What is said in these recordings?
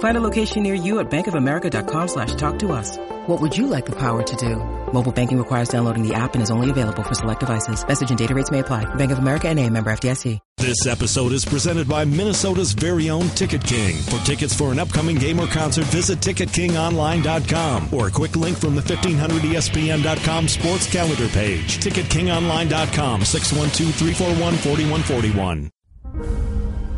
Find a location near you at bankofamerica.com slash talk to us. What would you like the power to do? Mobile banking requires downloading the app and is only available for select devices. Message and data rates may apply. Bank of America and a member FDIC. This episode is presented by Minnesota's very own Ticket King. For tickets for an upcoming game or concert, visit TicketKingOnline.com or a quick link from the 1500ESPN.com sports calendar page. TicketKingOnline.com, 612-341-4141.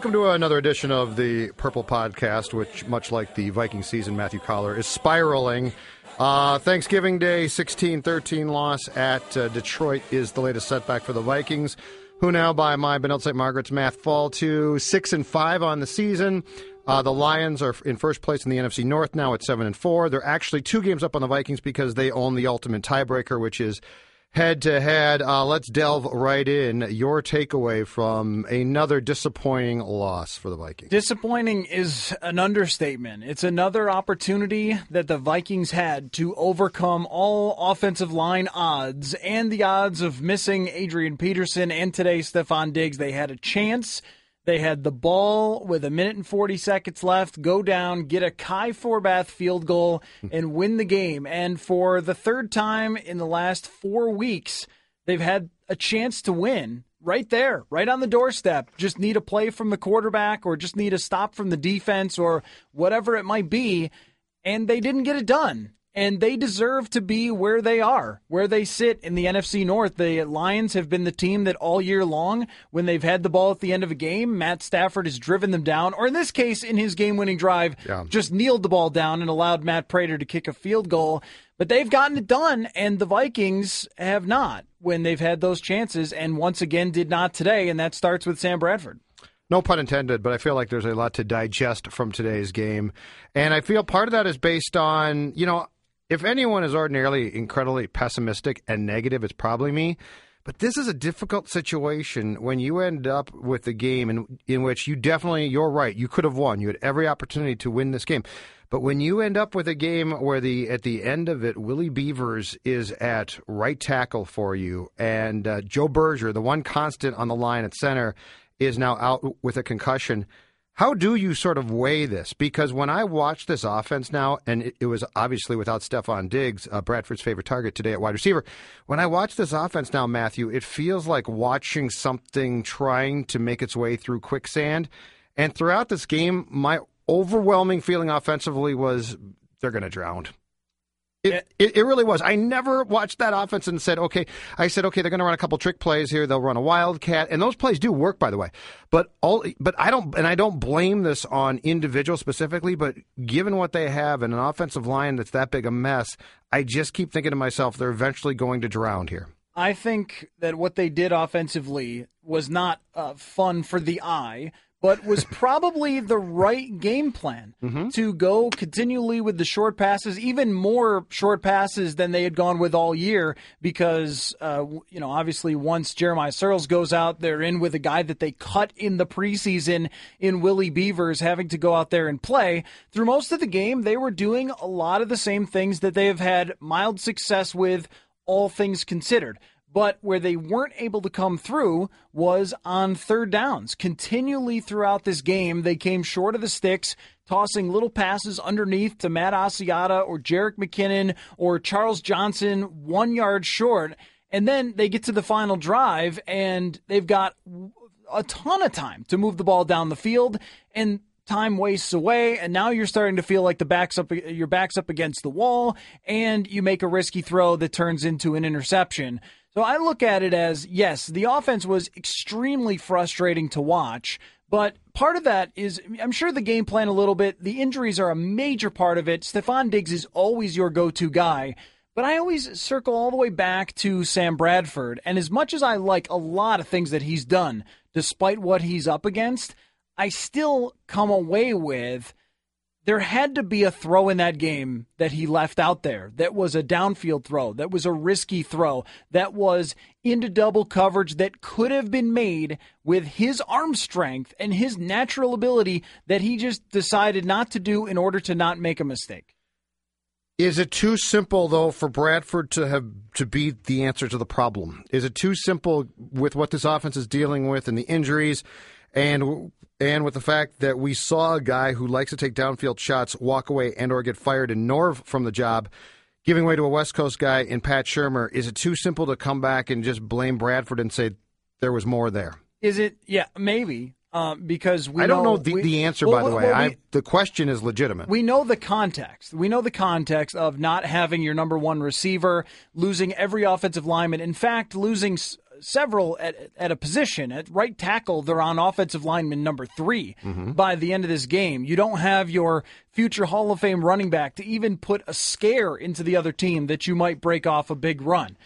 Welcome to another edition of the Purple Podcast, which, much like the Viking season, Matthew Coller is spiraling. Uh, Thanksgiving Day 16 13 loss at uh, Detroit is the latest setback for the Vikings, who now, by my Benilde St. Margaret's math, fall to 6 and 5 on the season. Uh, the Lions are in first place in the NFC North now at 7 and 4. They're actually two games up on the Vikings because they own the ultimate tiebreaker, which is head to head. Uh, let's delve right in. Your takeaway from another disappointing loss for the Vikings. Disappointing is an understatement. It's another opportunity that the Vikings had to overcome all offensive line odds and the odds of missing Adrian Peterson and today Stefon Diggs. They had a chance. They had the ball with a minute and 40 seconds left, go down, get a Kai Forbath field goal, and win the game. And for the third time in the last four weeks, they've had a chance to win right there, right on the doorstep. Just need a play from the quarterback or just need a stop from the defense or whatever it might be. And they didn't get it done and they deserve to be where they are, where they sit in the NFC North. The Lions have been the team that all year long, when they've had the ball at the end of a game, Matt Stafford has driven them down, or in this case, in his game winning drive, Yeah. just kneeled the ball down and allowed Matt Prater to kick a field goal. But they've gotten it done, and the Vikings have not when they've had those chances, and once again did not today, and that starts with Sam Bradford. No pun intended, but I feel like there's a lot to digest from today's game. And I feel part of that is based on, you know, if anyone is ordinarily incredibly pessimistic and negative, it's probably me. But this is a difficult situation when you end up with a game in, in which you definitely, you're right, you could have won. You had every opportunity to win this game. But when you end up with a game where the at the end of it, Willie Beavers is at right tackle for you, and uh, Joe Berger, the one constant on the line at center, is now out with a concussion. How do you sort of weigh this? Because when I watch this offense now, and it, was obviously without Stefon Diggs, uh, Bradford's favorite target today at wide receiver, when I watch this offense now, Matthew, it feels like watching something trying to make its way through quicksand. And throughout this game, my overwhelming feeling offensively was they're going to drown. It, it, it really was. I never watched that offense and said, okay, I said, okay, they're going to run a couple trick plays here. They'll run a wildcat, and those plays do work, by the way. But all, but I don't, and I don't blame this on individuals specifically. But given what they have and an offensive line that's that big a mess, I just keep thinking to myself, they're eventually going to drown here. I think that what they did offensively was not uh, fun for the eye, but was probably the right game plan to go continually with the short passes, even more short passes than they had gone with all year. Because uh, you know, obviously, once Jeremiah Sirles goes out, they're in with a guy that they cut in the preseason in Willie Beavers, having to go out there and play. Through most of the game, they were doing a lot of the same things that they have had mild success with all things considered. But where they weren't able to come through was on third downs. Continually throughout this game, they came short of the sticks, tossing little passes underneath to Matt Asiata or Jerick McKinnon or Charles Johnson one yard short. And then they get to the final drive and they've got a ton of time to move the ball down the field. And time wastes away and now you're starting to feel like the backs up your backs up against the wall and you make a risky throw that turns into an interception. So I look at it as yes, the offense was extremely frustrating to watch, but part of that is I'm sure the game plan a little bit. The injuries are a major part of it. Stefon Diggs is always your go-to guy. But I always circle all the way back to Sam Bradford. And as much as I like a lot of things that he's done, despite what he's up against, I still come away with there had to be a throw in that game that he left out there that was a downfield throw, that was a risky throw, that was into double coverage that could have been made with his arm strength and his natural ability that he just decided not to do in order to not make a mistake. Is it too simple though for Bradford to have to be the answer to the problem? Is it too simple with what this offense is dealing with and the injuries and and with the fact that we saw a guy who likes to take downfield shots walk away and or get fired in Norv from the job, giving way to a West Coast guy in Pat Shurmur, is it too simple to come back and just blame Bradford and say there was more there? Is it? Yeah, maybe. Um, because we I don't know, know the, we, the answer, well, by the well, way. well, I, the question is legitimate. We know the context. We know the context of not having your number one receiver, losing every offensive lineman. In fact, losing several at, at a position. At right tackle, they're on offensive lineman number 3 mm-hmm. by the end of this game. You don't have your future Hall of Fame running back to even put a scare into the other team that you might break off a big run.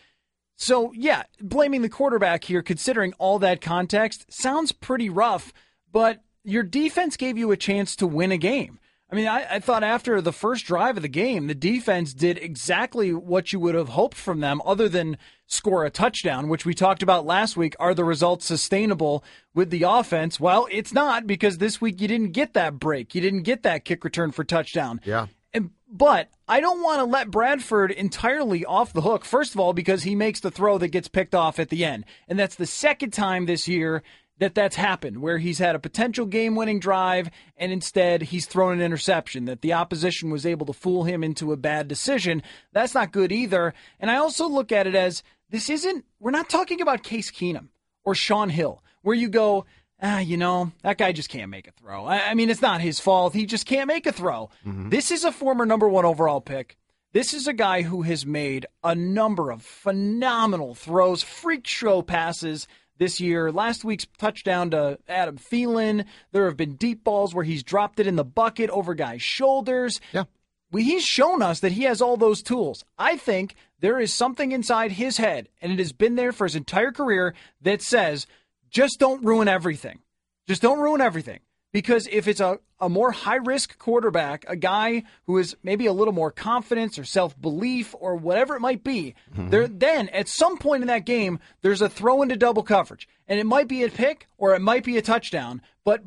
So, yeah, blaming the quarterback here, considering all that context, sounds pretty rough, but your defense gave you a chance to win a game. I mean, I, I thought after the first drive of the game, the defense did exactly what you would have hoped from them, other than score a touchdown, which we talked about last week. Are the results sustainable with the offense? Well, it's not because this week you didn't get that break. You didn't get that kick return for touchdown. yeah. And, but I don't want to let Bradford entirely off the hook. First of all, because he makes the throw that gets picked off at the end, and that's the second time this year that that's happened, where he's had a potential game-winning drive and instead he's thrown an interception. That the opposition was able to fool him into a bad decision. That's not good either. And I also look at it as this isn't. We're not talking about Case Keenum or Shaun Hill, where you go ah, you know, that guy just can't make a throw. I, I mean, it's not his fault. He just can't make a throw. This is a former number one overall pick. This is a guy who has made a number of phenomenal throws, freak show passes this year. Last week's touchdown to Adam Thielen. There have been deep balls where he's dropped it in the bucket over guys' shoulders. Yeah. Well, he's shown us that he has all those tools. I think there is something inside his head, and it has been there for his entire career, that says, just don't ruin everything. Just don't ruin everything. Because if it's a, a more high risk quarterback, a guy who is maybe a little more confidence or self belief or whatever it might be, mm-hmm. there then at some point in that game, there's a throw into double coverage. And it might be a pick or it might be a touchdown. But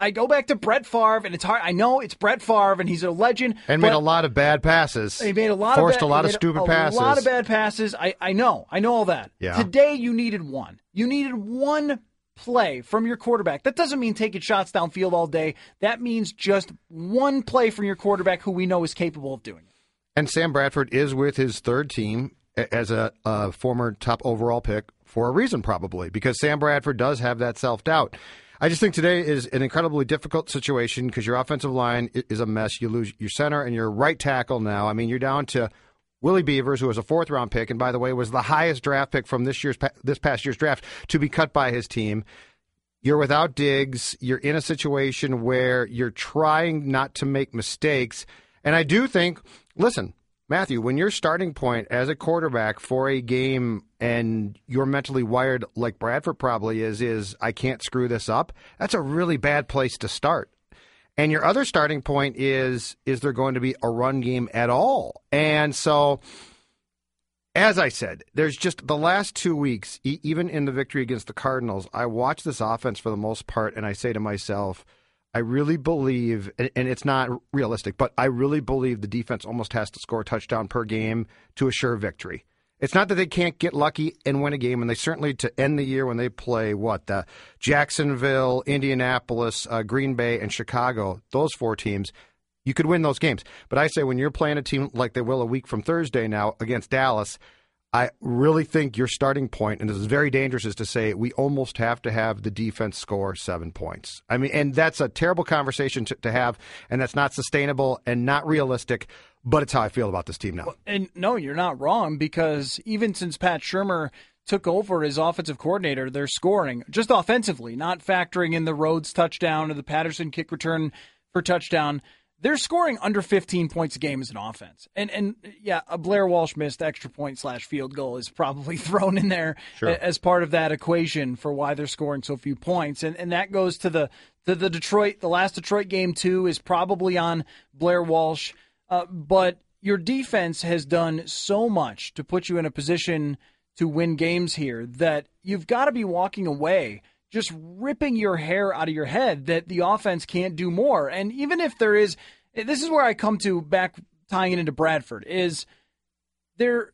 I go back to Brett Favre, and it's hard. I know it's Brett Favre, and he's a legend. And made a lot of bad passes. he made a lot Forced of bad, a lot of stupid a passes. A lot of bad passes. I, I know. I know all that. Yeah. Today you needed one. You needed one play from your quarterback. That doesn't mean taking shots downfield all day. That means just one play from your quarterback who we know is capable of doing it. And Sam Bradford is with his third team as a, a former top overall pick for a reason, probably, because Sam Bradford does have that self doubt. I just think today is an incredibly difficult situation because your offensive line is a mess. You lose your center and your right tackle now. I mean, you're down to Willie Beavers, who was a fourth round pick, and by the way, was the highest draft pick from this year's this past year's draft to be cut by his team. You're without Diggs. You're in a situation where you're trying not to make mistakes. And I do think, listen, Matthew, when your starting point as a quarterback for a game and you're mentally wired like Bradford probably is, is I can't screw this up, that's a really bad place to start. And your other starting point is is there going to be a run game at all? And so as I said, there's just the last two weeks, e- even in the victory against the Cardinals, I watch this offense for the most part, and I say to myself, I really believe, and and it's not realistic, but I really believe the defense almost has to score a touchdown per game to assure victory. It's not that they can't get lucky and win a game, and they certainly to end the year when they play what the Jacksonville, Indianapolis, uh, Green Bay, and Chicago. Those four teams, you could win those games. But I say when you're playing a team like they will a week from Thursday now against Dallas, I really think your starting point, and this is very dangerous, is to say we almost have to have the defense score seven points. I mean, and that's a terrible conversation to, to have, and that's not sustainable and not realistic. But it's how I feel about this team now. And no, you're not wrong because even since Pat Shurmur took over as offensive coordinator, they're scoring just offensively, not factoring in the Rhodes touchdown or the Patterson kick return for touchdown they're scoring under 15 points a game as an offense. And and yeah, a Blair Walsh missed extra point slash field goal is probably thrown in there sure. as part of that equation for why they're scoring so few points. And and that goes to the to the Detroit the last Detroit game too is probably on Blair Walsh. Uh, but your defense has done so much to put you in a position to win games here that you've got to be walking away just ripping your hair out of your head that the offense can't do more. And even if there is, this is where I come to back tying it into Bradford is there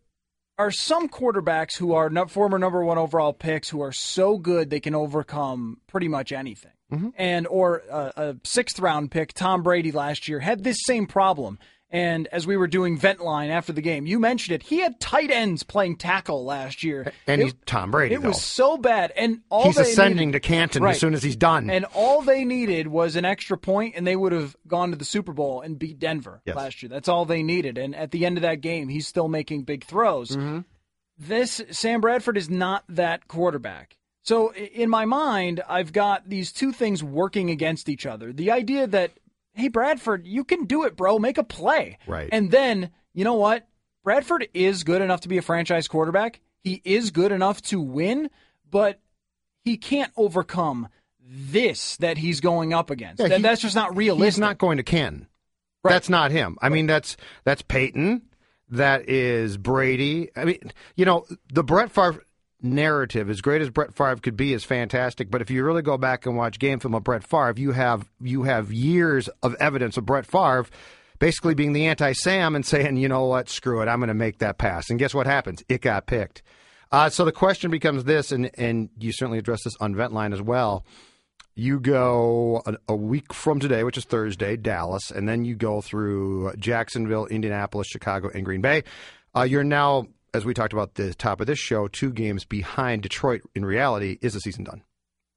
are some quarterbacks who are former number one overall picks who are so good they can overcome pretty much anything. Mm-hmm. And or a, a sixth round pick, Tom Brady last year had this same problem. And as we were doing vent line after the game, you mentioned it. He had tight ends playing tackle last year. And it, he's Tom Brady. It though. was so bad. And all he's ascending needed, to Canton right. as soon as he's done. And all they needed was an extra point, and they would have gone to the Super Bowl and beat Denver yes. last year. That's all they needed. And at the end of that game, he's still making big throws. Mm-hmm. This Sam Bradford is not that quarterback. So in my mind, I've got these two things working against each other. The idea that hey, Bradford, you can do it, bro. Make a play. Right. And then, you know what? Bradford is good enough to be a franchise quarterback. He is good enough to win, but he can't overcome this that he's going up against. Yeah, he, that's just not realistic. He's not going to Canton. Right. That's not him. I right. mean, that's that's Peyton. That is Brady. I mean, you know, the Brett Favre narrative, as great as Brett Favre could be, is fantastic. But if you really go back and watch game film of Brett Favre, you have you have years of evidence of Brett Favre basically being the anti Sam and saying, you know what, screw it, I'm going to make that pass. And guess what happens? It got picked. Uh, so the question becomes this, and and you certainly address this on Ventline as well. You go a, a, week from today, which is Thursday, Dallas, and then you go through Jacksonville, Indianapolis, Chicago, and Green Bay. Uh, you're now as we talked about the top of this show, two games behind Detroit. In reality, is the season done?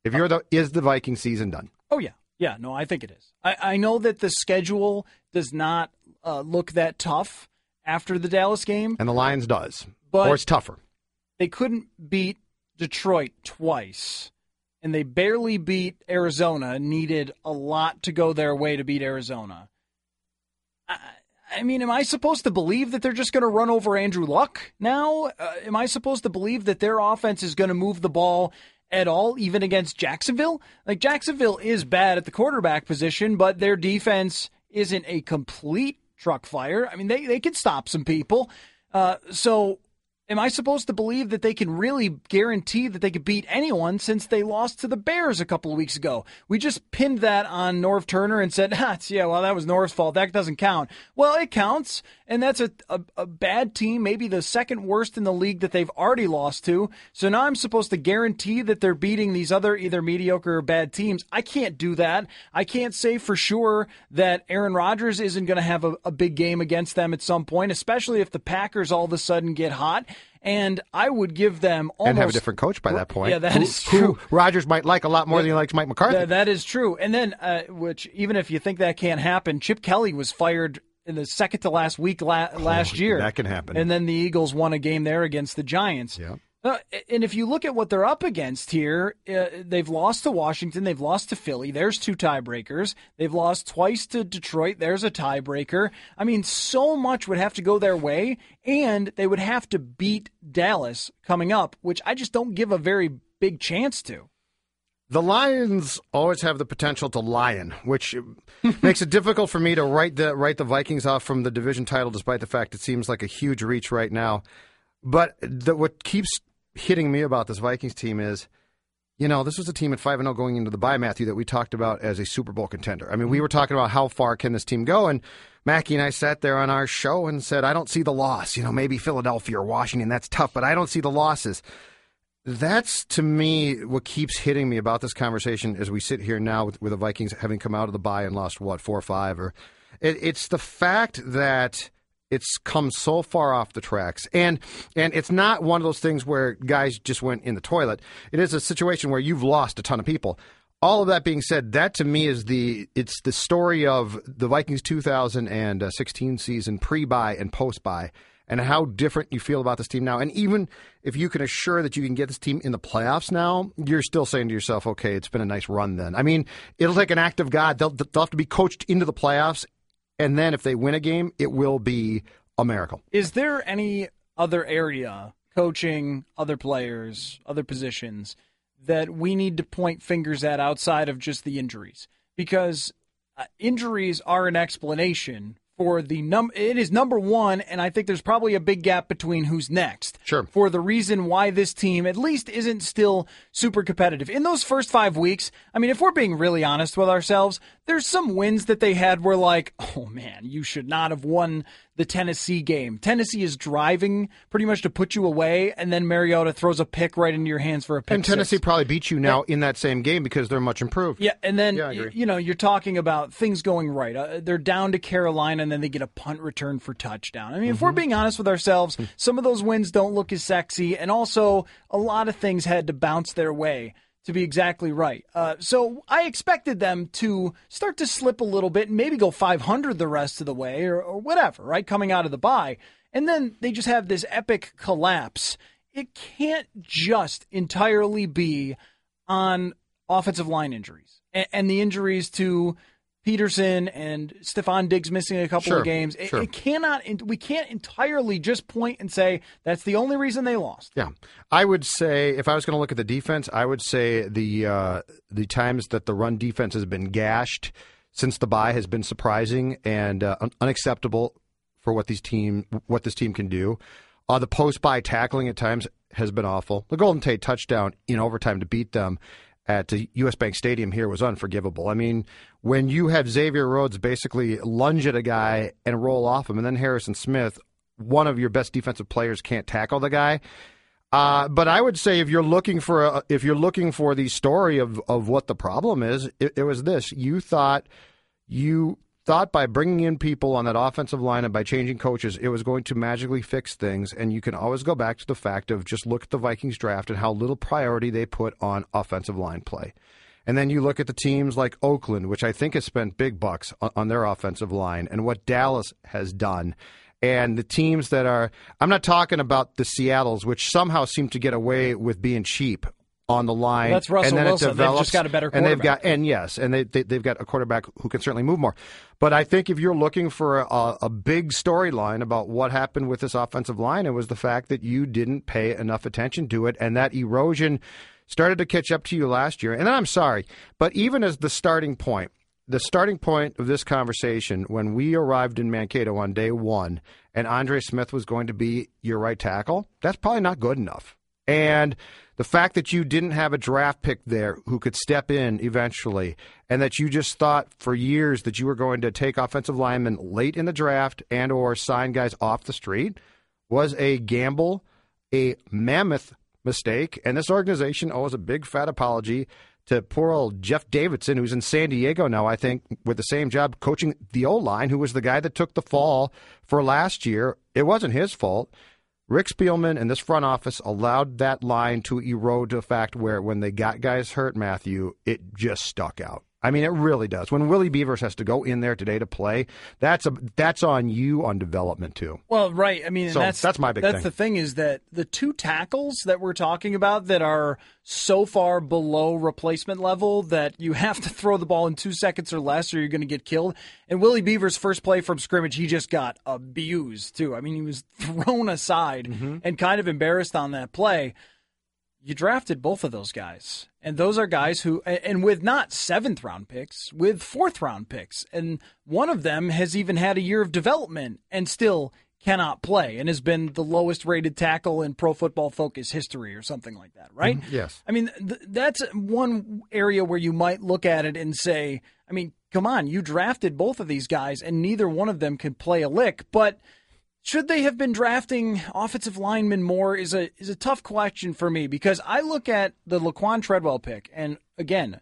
If you're the is the Viking season done? Oh yeah, yeah. No, I think it is. I, I know that the schedule does not uh, look that tough after the Dallas game, and the Lions does, but or it's tougher. They couldn't beat Detroit twice, and they barely beat Arizona. Needed a lot to go their way to beat Arizona. I, I mean, am I supposed to believe that they're just going to run over Andrew Luck now? Uh, am I supposed to believe that their offense is going to move the ball at all, even against Jacksonville? Like, Jacksonville is bad at the quarterback position, but their defense isn't a complete truck fire. I mean, they, they can stop some people. Uh, so Am I supposed to believe that they can really guarantee that they could beat anyone since they lost to the Bears a couple of weeks ago? We just pinned that on Norv Turner and said, ah, yeah, well, that was Norv's fault. That doesn't count. Well, it counts, and that's a, a, a bad team, maybe the second worst in the league that they've already lost to. So now I'm supposed to guarantee that they're beating these other either mediocre or bad teams. I can't do that. I can't say for sure that Aaron Rodgers isn't going to have a, a big game against them at some point, especially if the Packers all of a sudden get hot and I would give them almost and have a different coach by that point. Yeah, that who, is true. Rodgers might like a lot more than he likes Mike McCarthy. That, that is true. And then, uh, which even if you think that can't happen, Chip Kelly was fired in the second to last week la- last oh, year. That can happen. And then the Eagles won a game there against the Giants. Yeah. Uh, and if you look at what they're up against here, uh, they've lost to Washington, they've lost to Philly. There's two tiebreakers. They've lost twice to Detroit. There's a tiebreaker. I mean, so much would have to go their way, and they would have to beat Dallas coming up, which I just don't give a very big chance to. The Lions always have the potential to lion, which makes it difficult for me to write the write the Vikings off from the division title, despite the fact it seems like a huge reach right now. But the, what keeps hitting me about this Vikings team is you know, this was a team at 5 and 0 going into the bye, Matthew, that we talked about as a Super Bowl contender. I mean, we mm-hmm. were talking about how far can this team go, and Mackey and I sat there on our show and said, I don't see the loss. You know, maybe Philadelphia or Washington, that's tough, but I don't see the losses. That's to me what keeps hitting me about this conversation as we sit here now with, with the Vikings having come out of the bye and lost what four or five, or it, it's the fact that it's come so far off the tracks, and and it's not one of those things where guys just went in the toilet. It is a situation where you've lost a ton of people. All of that being said, that to me is the it's the story of the Vikings 2016 season pre-bye and post-bye and how different you feel about this team now. And even if you can assure that you can get this team in the playoffs now, you're still saying to yourself, okay, it's been a nice run then. I mean, it'll take an act of God. They'll, they'll have to be coached into the playoffs. And then if they win a game, it will be a miracle. Is there any other area, coaching, other players, other positions, that we need to point fingers at outside of just the injuries? Because uh, injuries are an explanation for the num it is number one and i think there's probably a big gap between who's next Sure. for the reason why this team at least isn't still super competitive in those first five weeks i mean if we're being really honest with ourselves there's some wins that they had where like oh man you should not have won the tennessee game tennessee is driving pretty much to put you away and then mariota throws a pick right into your hands for a pick And Tennessee six. probably beat you now in that same game because they're much improved. Yeah, and then Yeah, y- you know you're talking about things going right. Uh, they're down to Carolina, and then they get a punt return for touchdown. I mean, if Mm-hmm. we're being honest with ourselves, some of those wins don't look as sexy, and also a lot of things had to bounce their way to be exactly right. Uh, so I expected them to start to slip a little bit and maybe go 500 the rest of the way, or, or whatever. Right, coming out of the bye, and then they just have this epic collapse. It can't just entirely be on offensive line injuries and, and the injuries to Peterson and Stefon Diggs missing a couple Sure, of games. It, sure. it cannot. We can't entirely just point and say that's the only reason they lost. Yeah, I would say if I was going to look at the defense, I would say the uh, the times that the run defense has been gashed since the bye has been surprising and uh, un- unacceptable for what these team what this team can do. Uh, the post bye tackling at times has been awful. The Golden Tate touchdown in overtime to beat them at the U.S. Bank Stadium here was unforgivable. I mean, when you have Xavier Rhodes basically lunge at a guy and roll off him, and then Harrison Smith, one of your best defensive players, can't tackle the guy. Uh, but I would say if you're looking for a, if you're looking for the story of, of what the problem is, it, it was this: you thought you thought by bringing in people on that offensive line and by changing coaches, it was going to magically fix things. And you can always go back to the fact of just look at the Vikings draft and how little priority they put on offensive line play. And then you look at the teams like Oakland, which I think has spent big bucks on, their offensive line, and what Dallas has done. And the teams that are, I'm not talking about the Seattles, which somehow seem to get away with being cheap on the line. That's Russell and then Wilson. It They've just got a better And they've got, and yes, and they, they they've got a quarterback who can certainly move more. But I think if you're looking for a, a big storyline about what happened with this offensive line, it was the fact that you didn't pay enough attention to it, and that erosion started to catch up to you last year. And I'm sorry, but even as the starting point, the starting point of this conversation when we arrived in Mankato on day one, and Andre Smith was going to be your right tackle, that's probably not good enough. And the fact that you didn't have a draft pick there who could step in eventually, and that you just thought for years that you were going to take offensive linemen late in the draft and or sign guys off the street was a gamble, a mammoth mistake. And this organization owes a big fat apology to poor old Jeff Davidson, who's in San Diego now, I think, with the same job coaching the O line, who was the guy that took the fall for last year. It wasn't his fault. Rick Spielman and this front office allowed that line to erode to a fact where when they got guys hurt, Matthew, it just stuck out. I mean, it really does. When Willie Beavers has to go in there today to play, that's a that's on you on development too. Well, right. I mean, So, that's that's my big That's thing. the thing is that the two tackles that we're talking about that are so far below replacement level that you have to throw the ball in two seconds or less, or you're going to get killed. And Willie Beaver's first play from scrimmage, he just got abused too. I mean, he was thrown aside Mm-hmm. and kind of embarrassed on that play. You drafted both of those guys. And those are guys who, and with not seventh round picks, with fourth round picks. And one of them has even had a year of development and still cannot play and has been the lowest rated tackle in Pro Football Focus history or something like that, right? Mm-hmm. Yes. I mean, th- that's one area where you might look at it and say, I mean, come on, you drafted both of these guys and neither one of them could play a lick, but should they have been drafting offensive linemen more is a is a tough question for me because I look at the Laquan Treadwell pick and again,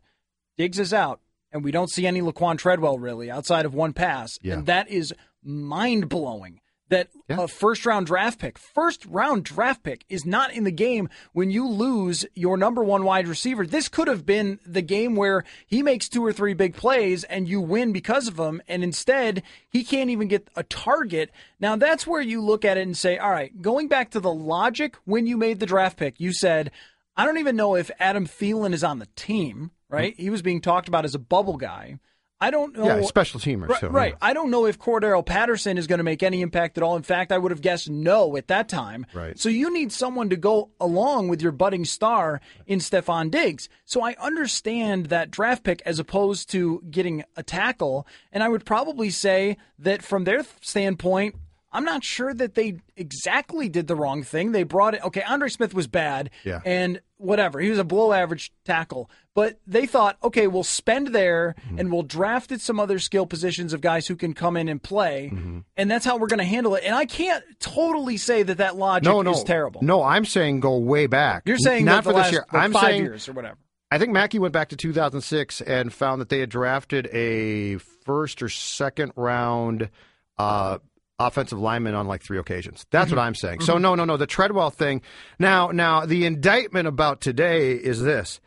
Diggs is out and we don't see any Laquan Treadwell really outside of one pass Yeah. and that is mind blowing that Yeah. a first round draft pick, first round draft pick is not in the game when you lose your number one wide receiver. This could have been the game where he makes two or three big plays and you win because of him. And instead, he can't even get a target. Now, that's where you look at it and say, all right, going back to the logic when you made the draft pick, you said, I don't even know if Adam Thielen is on the team, right? Mm-hmm. He was being talked about as a bubble guy. I don't know. Yeah, special teamer. Right, so, right. yeah. I don't know if Cordarrelle Patterson is going to make any impact at all. In fact, I would have guessed no at that time. Right. So you need someone to go along with your budding star in Stefon Diggs. So I understand that draft pick as opposed to getting a tackle. And I would probably say that from their standpoint, I'm not sure that they exactly did the wrong thing. They brought it. Okay, Andre Smith was bad. Yeah. And whatever. He was a below average tackle. But they thought, okay, we'll spend there Mm-hmm. and we'll draft at some other skill positions of guys who can come in and play. Mm-hmm. And that's how we're going to handle it. And I can't totally say that that logic No, no, is terrible. No, I'm saying go way back. You're saying not for last, this year. like, I'm five saying years or whatever. I think Mackey went back to 2006 and found that they had drafted a first or second round uh, offensive lineman on like three occasions. That's Mm-hmm. what I'm saying. So no, no, no. The Treadwell thing. Now, now the indictment about today is this: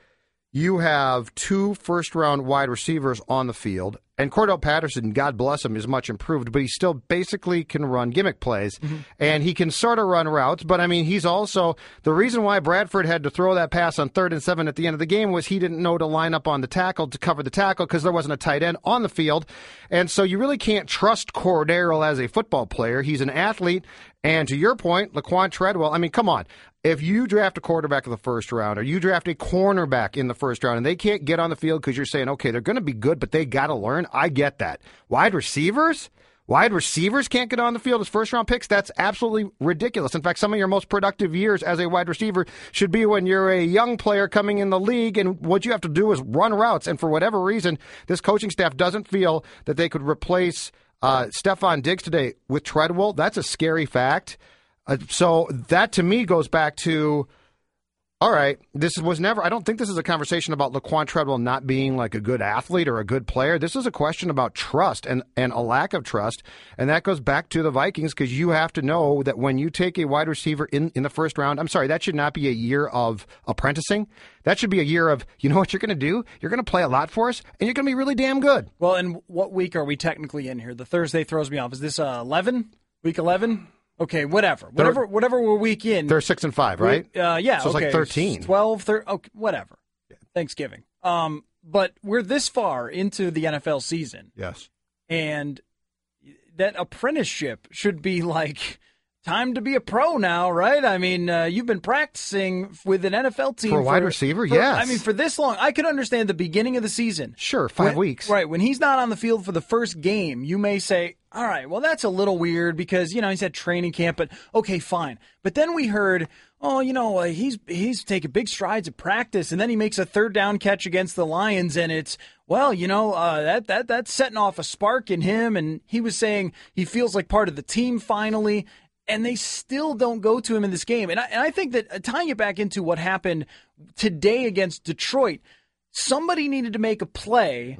you have two first round wide receivers on the field. And Cordarrelle Patterson, God bless him, is much improved, but he still basically can run gimmick plays mm-hmm. and he can sort of run routes. But I mean, he's also the reason why Bradford had to throw that pass on third and seven at the end of the game was he didn't know to line up on the tackle to cover the tackle because there wasn't a tight end on the field. And so you really can't trust Cordarrelle as a football player. He's an athlete. And to your point, Laquan Treadwell, I mean, come on. If you draft a quarterback in the first round or you draft a cornerback in the first round and they can't get on the field because you're saying, okay, they're going to be good, but they got to learn, I get that. Wide receivers? Wide receivers can't get on the field as first round picks? That's absolutely ridiculous. In fact, some of your most productive years as a wide receiver should be when you're a young player coming in the league and what you have to do is run routes. And for whatever reason, this coaching staff doesn't feel that they could replace uh, Stefon Diggs today with Treadwell. That's a scary fact. Uh, so that to me goes back to all right, this was never, I don't think this is a conversation about Laquan Treadwell not being like a good athlete or a good player. This is a question about trust and, and a lack of trust. And that goes back to the Vikings because you have to know that when you take a wide receiver in, in the first round, I'm sorry, that should not be a year of apprenticing. That should be a year of, you know what you're going to do? You're going to play a lot for us and you're going to be really damn good. Well, and what week are we technically in here? The Thursday throws me off. Is this uh, 11? Week 11? Okay, whatever. Whatever whatever we're week in. They're six and five, right? Uh, yeah. So it's okay. like 13. 12, 13, okay, whatever. Thanksgiving. Um, but we're this far into the NFL season, Yes. and that apprenticeship should be like time to be a pro now, right? I mean, uh, you've been practicing with an NFL team For a wide receiver? Yes. I mean, for this long, I could understand the beginning of the season. Sure, five When- weeks. Right. When he's not on the field for the first game, you may say, all right, well, that's a little weird because, you know, he's at training camp, but okay, fine. But then we heard, oh, you know, uh, he's he's taking big strides at practice, and then he makes a third down catch against the Lions, and it's, well, you know, uh, that, that that's setting off a spark in him, and he was saying he feels like part of the team finally. And they still don't go to him in this game. And I, and I think that uh, tying it back into what happened today against Detroit, somebody needed to make a play,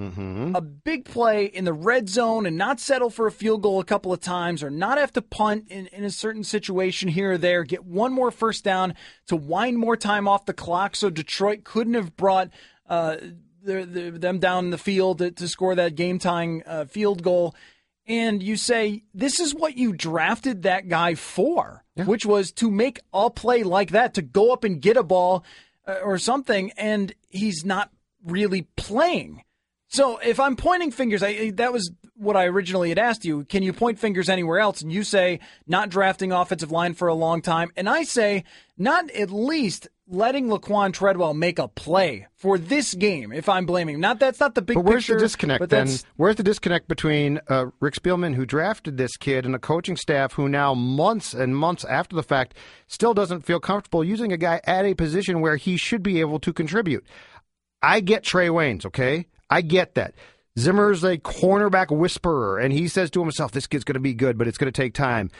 a big play in the red zone and not settle for a field goal a couple of times or not have to punt in, in a certain situation here or there, get one more first down to wind more time off the clock so Detroit couldn't have brought uh, the, the, them down in the field to, to score that game tying uh, field goal. And you say, this is what you drafted that guy for, which was to make a play like that, to go up and get a ball uh, or something, and he's not really playing. So if I'm pointing fingers, I, that was what I originally had asked you. Can you point fingers anywhere else? And you say not drafting offensive line for a long time, and I say not at least letting Laquan Treadwell make a play for this game. If I'm blaming, not that's not the big. But where's picture, the disconnect then? Where's the disconnect between uh, Rick Spielman, who drafted this kid, and a coaching staff who now, months and months after the fact, still doesn't feel comfortable using a guy at a position where he should be able to contribute? I get Trae Waynes, okay? I get that. Zimmer's a cornerback whisperer, and he says to himself, this kid's going to be good, but it's going to take time.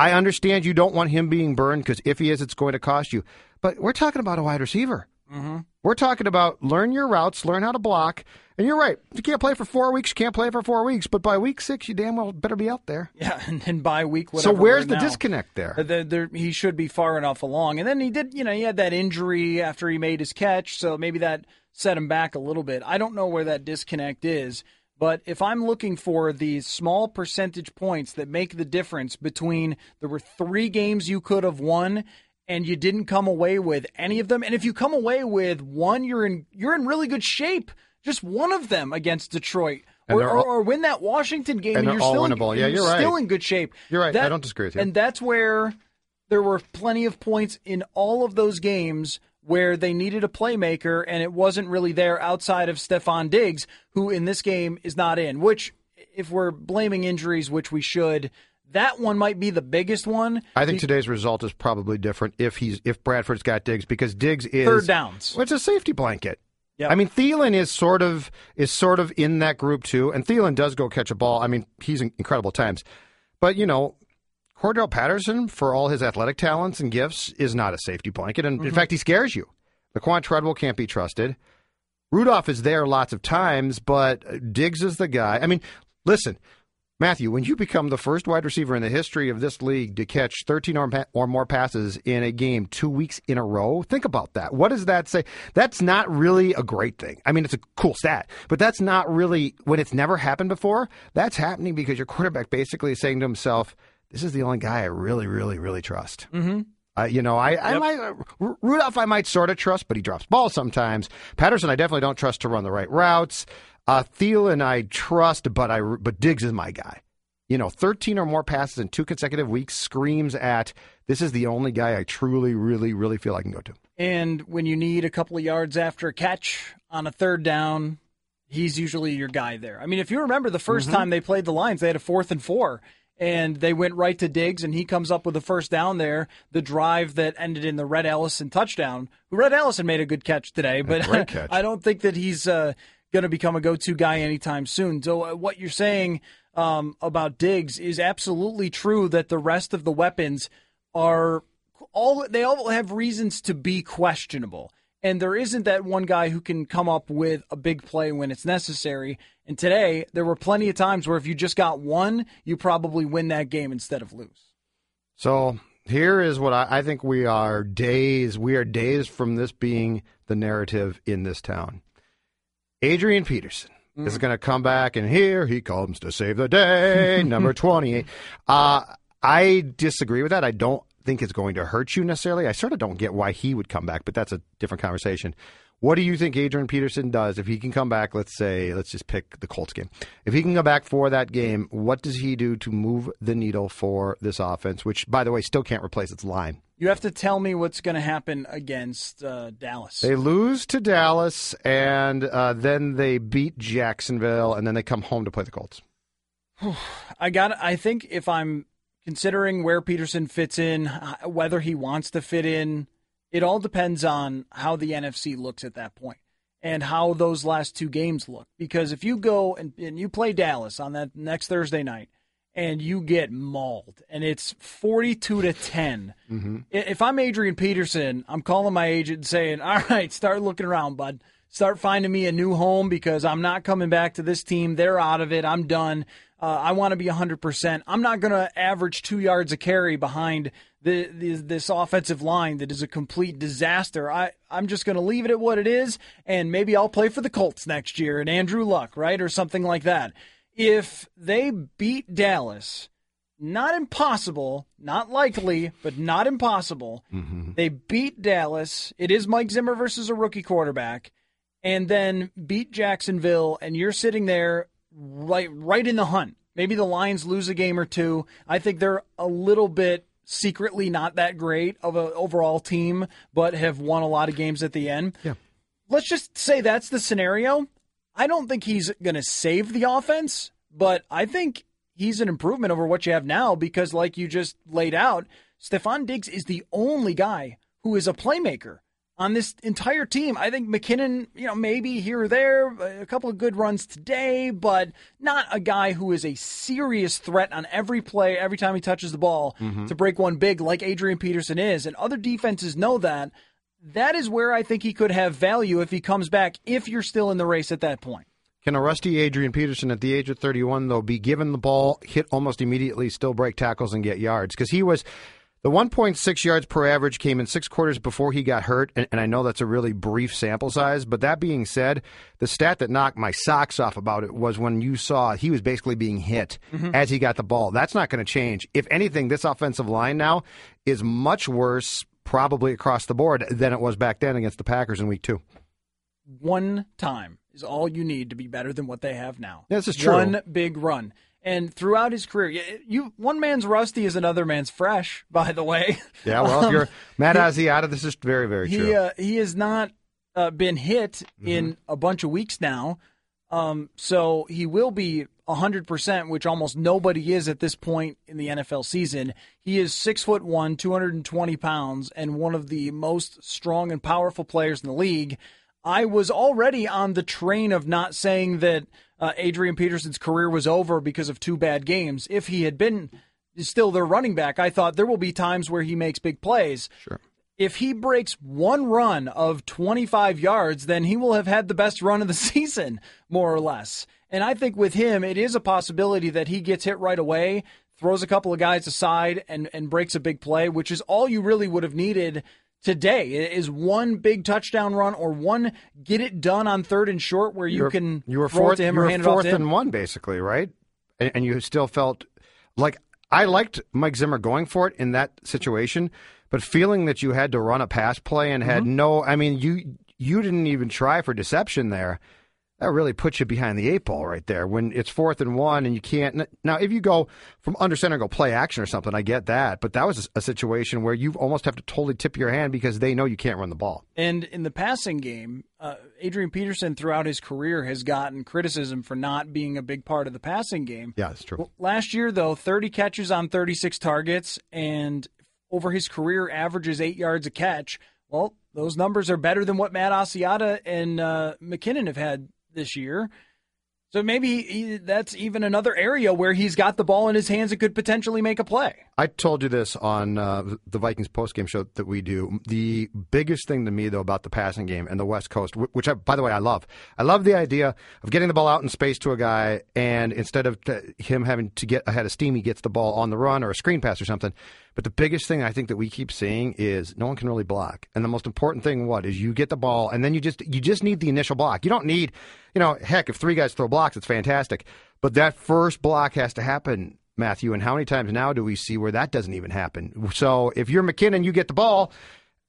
I understand you don't want him being burned because if he is, it's going to cost you. But we're talking about a wide receiver. We're talking about learn your routes, learn how to block. And you're right. You can't play for four weeks. You can't play for four weeks. But by week six, you damn well better be out there. Yeah, and then by week. So where's the now. disconnect there? Uh, there- there- he should be far enough along. And then he did, you know, he had that injury after he made his catch, so maybe that set him back a little bit. I don't know where that disconnect is, but if I'm looking for these small percentage points that make the difference between there were three games you could have won and you didn't come away with any of them, and if you come away with one, you're in you're in really good shape. Just one of them against Detroit. Or, they're or, or win that Washington game, and and, you're all still in- winnable. Yeah, you're still right. in good shape. You're right. I don't disagree with you. And that's where there were plenty of points in all of those games where they needed a playmaker, and it wasn't really there outside of Stefon Diggs, who in this game is not in. Which, if we're blaming injuries, which we should, that one might be the biggest one. I think today's result is probably different if he's if Bradford's got Diggs because Diggs is Third downs. Well, it's a safety blanket. Yep. I mean, Thielen is sort of is sort of in that group too, and Thielen does go catch a ball. I mean, he's in incredible times, but you know, Cordarrelle Patterson, for all his athletic talents and gifts, is not a safety blanket, and in mm-hmm. fact, he scares you. Laquan Treadwell can't be trusted. Rudolph is there lots of times, but Diggs is the guy. I mean, listen, Matthew, when you become the first wide receiver in the history of this league to catch 13 or, pa- or more passes in a game two weeks in a row, think about that. What does that say? That's not really a great thing. I mean, it's a cool stat, but that's not really, when it's never happened before, that's happening because your quarterback basically is saying to himself, this is the only guy I really, really, really trust. Mm-hmm. Uh, you know, I, I Yep. might uh, Rudolph I might sort of trust, but he drops balls sometimes. Patterson I definitely don't trust to run the right routes. Uh, Thielen I trust, but I but Diggs is my guy. You know, 13 or more passes in two consecutive weeks screams at this is the only guy I truly, really, really feel I can go to. And when you need a couple of yards after a catch on a third down, he's usually your guy there. I mean, if you remember the 1st Mm-hmm. time they played the Lions, they had a fourth and four, and they went right to Diggs, and he comes up with the first down there. The drive that ended in the Rhett Ellison touchdown. Rhett Ellison made a good catch today, but catch. I don't think that he's uh, going to become a go-to guy anytime soon. So uh, what you're saying um, about Diggs is absolutely true. That the rest of the weapons are all they all have reasons to be questionable. And there isn't that one guy who can come up with a big play when it's necessary. And today, there were plenty of times where if you just got one, you probably win that game instead of lose. So here is what I, I think we are days. We are days from this being the narrative in this town. Adrian Peterson is going to come back, and here he comes to save the day, number 28. Uh, I disagree with that. I don't think it's going to hurt you necessarily. I sort of don't get why he would come back, but that's a different conversation. What do you think Adrian Peterson does if he can come back? Let's say, let's just pick the Colts game. If he can come back for that game, what does he do to move the needle for this offense, which, by the way, still can't replace its line? You have to tell me what's going to happen against uh, Dallas. They lose to Dallas, and uh, then they beat Jacksonville, and then they come home to play the Colts. I got. I think if I'm considering where Peterson fits in, uh, whether he wants to fit in, it all depends on how the NFC looks at that point and how those last two games look. Because if you go and, and you play Dallas on that next Thursday night and you get mauled and it's 42 to 10, I- if I'm Adrian Peterson, I'm calling my agent and saying, all right, start looking around, bud. Start finding me a new home because I'm not coming back to this team. They're out of it. I'm done. Uh, I want to be 100%. I'm not going to average two yards a carry behind the, the, this offensive line that is a complete disaster. I, I'm just going to leave it at what it is, and maybe I'll play for the Colts next year and Andrew Luck, right? Or something like that. If they beat Dallas, not impossible, not likely, but not impossible. They beat Dallas. It is Mike Zimmer versus a rookie quarterback, and then beat Jacksonville, and you're sitting there right right in the hunt. Maybe the Lions lose a game or two. I think they're a little bit secretly not that great of an overall team, but have won a lot of games at the end. Yeah. Let's just say that's the scenario. I don't think he's going to save the offense, but I think he's an improvement over what you have now because, like you just laid out, Stefon Diggs is the only guy who is a playmaker on this entire team. I think McKinnon, you know, maybe here or there, a couple of good runs today, but not a guy who is a serious threat on every play, every time he touches the ball mm-hmm. to break one big like Adrian Peterson is. And other defenses know that. That is where I think he could have value if he comes back, if you're still in the race at that point. Can a rusty Adrian Peterson at the age of 31, though, be given the ball, hit almost immediately, still break tackles, and get yards? Because he was. The 1.6 yards per average came in six quarters before he got hurt, and, and I know that's a really brief sample size. But that being said, the stat that knocked my socks off about it was when you saw he was basically being hit mm-hmm. as he got the ball. That's not going to change. If anything, this offensive line now is much worse, probably across the board, than it was back then against the Packers in week two. One time is all you need to be better than what they have now. This is true. One big run. And throughout his career, you, you one man's rusty is another man's fresh. By the way, Yeah, well, if you're Um, Matt Asiata, this is very, very true. he uh, he has not uh, been hit in Mm-hmm. a bunch of weeks now, um, so he will be hundred percent, which almost nobody is at this point in the NFL season. He is six foot one, two hundred and twenty pounds, and one of the most strong and powerful players in the league. I was already on the train of not saying that uh, Adrian Peterson's career was over because of two bad games. If he had been still their running back, I thought there will be times where he makes big plays. Sure. If he breaks one run of 25 yards, then he will have had the best run of the season, more or less. And I think with him, it is a possibility that he gets hit right away, throws a couple of guys aside, and, and breaks a big play, which is all you really would have needed today is one big touchdown run or one get it done on third and short where you You're- can you were fourth, to him you or were hand it off fourth to him. and one, basically, right? And, and you still felt like I liked Mike Zimmer going for it in that situation, but feeling that you had to run a pass play and Mm-hmm. had no, I mean, you you didn't even try for deception there. That really puts you behind the eight ball right there when it's fourth and one and you can't. Now, if you go from under center and go play action or something, I get that. But that was a situation where you almost have to totally tip your hand because they know you can't run the ball. And in the passing game, uh, Adrian Peterson throughout his career has gotten criticism for not being a big part of the passing game. Yeah, that's true. Last year, though, 30 catches on 36 targets, and over his career, averages eight yards a catch. Well, those numbers are better than what Matt Asiata and uh, McKinnon have had this year. So maybe he, that's even another area where he's got the ball in his hands and could potentially make a play. I told you this on uh, the Vikings postgame show that we do. The biggest thing to me, though, about the passing game and the West Coast, which, I, by the way, I love. I love the idea of getting the ball out in space to a guy, and instead of him having to get ahead of steam, he gets the ball on the run or a screen pass or something. But the biggest thing I think that we keep seeing is no one can really block. And the most important thing, what is you get the ball, and then you just you just need the initial block. You don't need, you know, heck, if three guys throw blocks, it's fantastic. But that first block has to happen Matthew, and how many times now do we see where that doesn't even happen? So if you're McKinnon, you get the ball,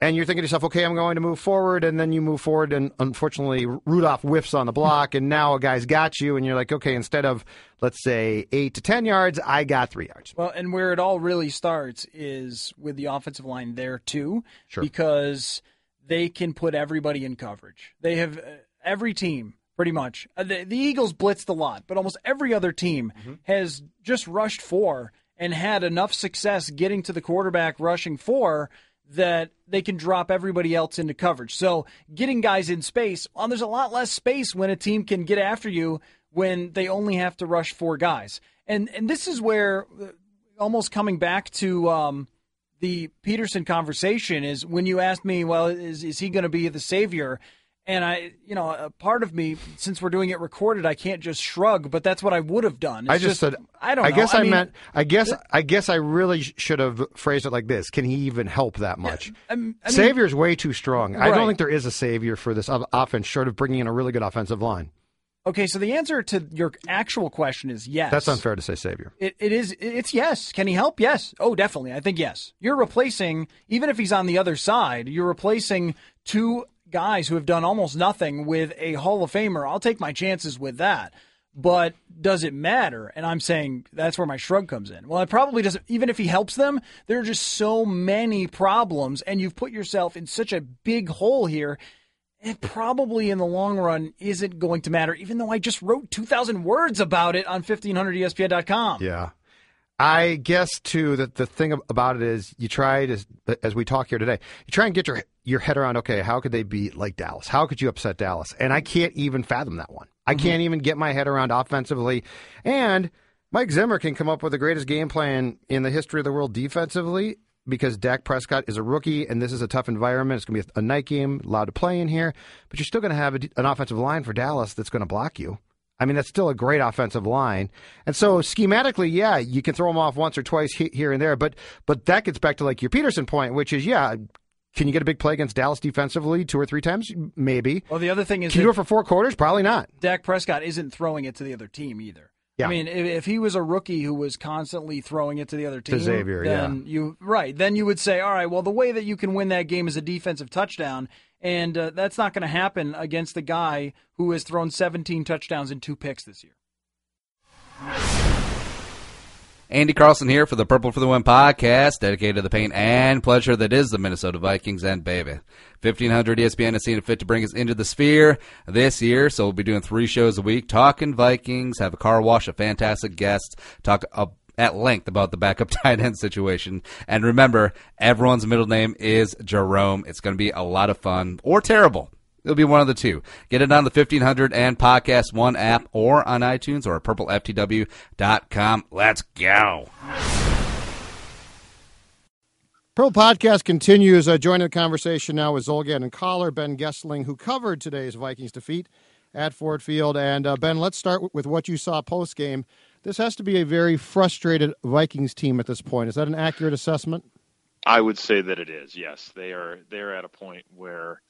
and you're thinking to yourself, okay, I'm going to move forward, and then you move forward, and unfortunately, Rudolph whiffs on the block, and now a guy's got you, and you're like, okay, instead of, let's say, eight to 10 yards, I got three yards. Well, and where it all really starts is with the offensive line there too, Sure. because they can put everybody in coverage. They have uh, every team pretty much. Uh, the, the Eagles blitzed a lot, but almost every other team has just rushed four and had enough success getting to the quarterback rushing four that they can drop everybody else into coverage. So getting guys in space, well, there's a lot less space when a team can get after you when they only have to rush four guys. And and this is where uh, almost coming back to um, the Peterson conversation is when you asked me, well, is is he going to be the savior? And I, you know, a part of me, since we're doing it recorded, I can't just shrug, but that's what I would have done. I It's just, said, I don't. I know. guess I, mean, meant, I guess, I guess I really should have phrased it like this. Can he even help that much? I mean- I mean- Savior's way too strong. I don't think there is a savior for this offense, short of bringing in a really good offensive line. Okay, so the answer to your actual question is yes. That's unfair to say savior. It, it is. It's yes. Can he help? Yes. Oh, definitely. I think yes. You're replacing, even if he's on the other side, you're replacing two guys who have done almost nothing with a Hall of Famer. I'll take my chances with that. But does it matter? And I'm saying that's where my shrug comes in. Well, it probably doesn't. Even if he helps them, there are just so many problems, and you've put yourself in such a big hole here. It probably in the long run isn't going to matter, even though I just wrote 2,000 words about it on 1500ESPN.com. Yeah. I guess too that the thing about it is you try to, as we talk here today, you try and get your your head around. Okay, how could they beat like Dallas? How could you upset Dallas? And I can't even fathom that one. I Mm-hmm. can't even get my head around offensively. And Mike Zimmer can come up with the greatest game plan in the history of the world defensively because Dak Prescott is a rookie and this is a tough environment. It's going to be a night game, allowed to play in here, but you're still going to have a, an offensive line for Dallas that's going to block you. I mean, that's still a great offensive line. And so schematically, yeah, you can throw them off once or twice here and there, but but that gets back to like your Peterson point, which is yeah, can you get a big play against Dallas defensively two or three times? Maybe. Well, the other thing is Can you do it for four quarters? Probably not. Dak Prescott isn't throwing it to the other team either. Yeah. I mean, if, if he was a rookie who was constantly throwing it to the other team, to Xavier, then you right, then you would say, all right, well, the way that you can win that game is a defensive touchdown, and uh, that's not going to happen against the guy who has thrown 17 touchdowns and two picks this year. Andy Carlson here for the Purple for the Win podcast, dedicated to the pain and pleasure that is the Minnesota Vikings and baby. 1500 ESPN has seen it fit to bring us into the sphere this year, so we'll be doing three shows a week, talking Vikings, have a car wash, a fantastic guest, talk uh, at length about the backup tight end situation. And remember, everyone's middle name is Jerome. It's going to be a lot of fun or terrible. It'll be one of the two. Get it on the 1500 and Podcast One app or on iTunes or purpleftw.com. Let's go. Pearl Podcast continues. Uh, joining the conversation now is Zulgad and Coller, Ben Goessling, who covered today's Vikings defeat at Ford Field. And uh, Ben, let's start with what you saw post game. This has to be a very frustrated Vikings team at this point. Is that an accurate assessment? I would say that it is. Yes, they are. They are at a point where,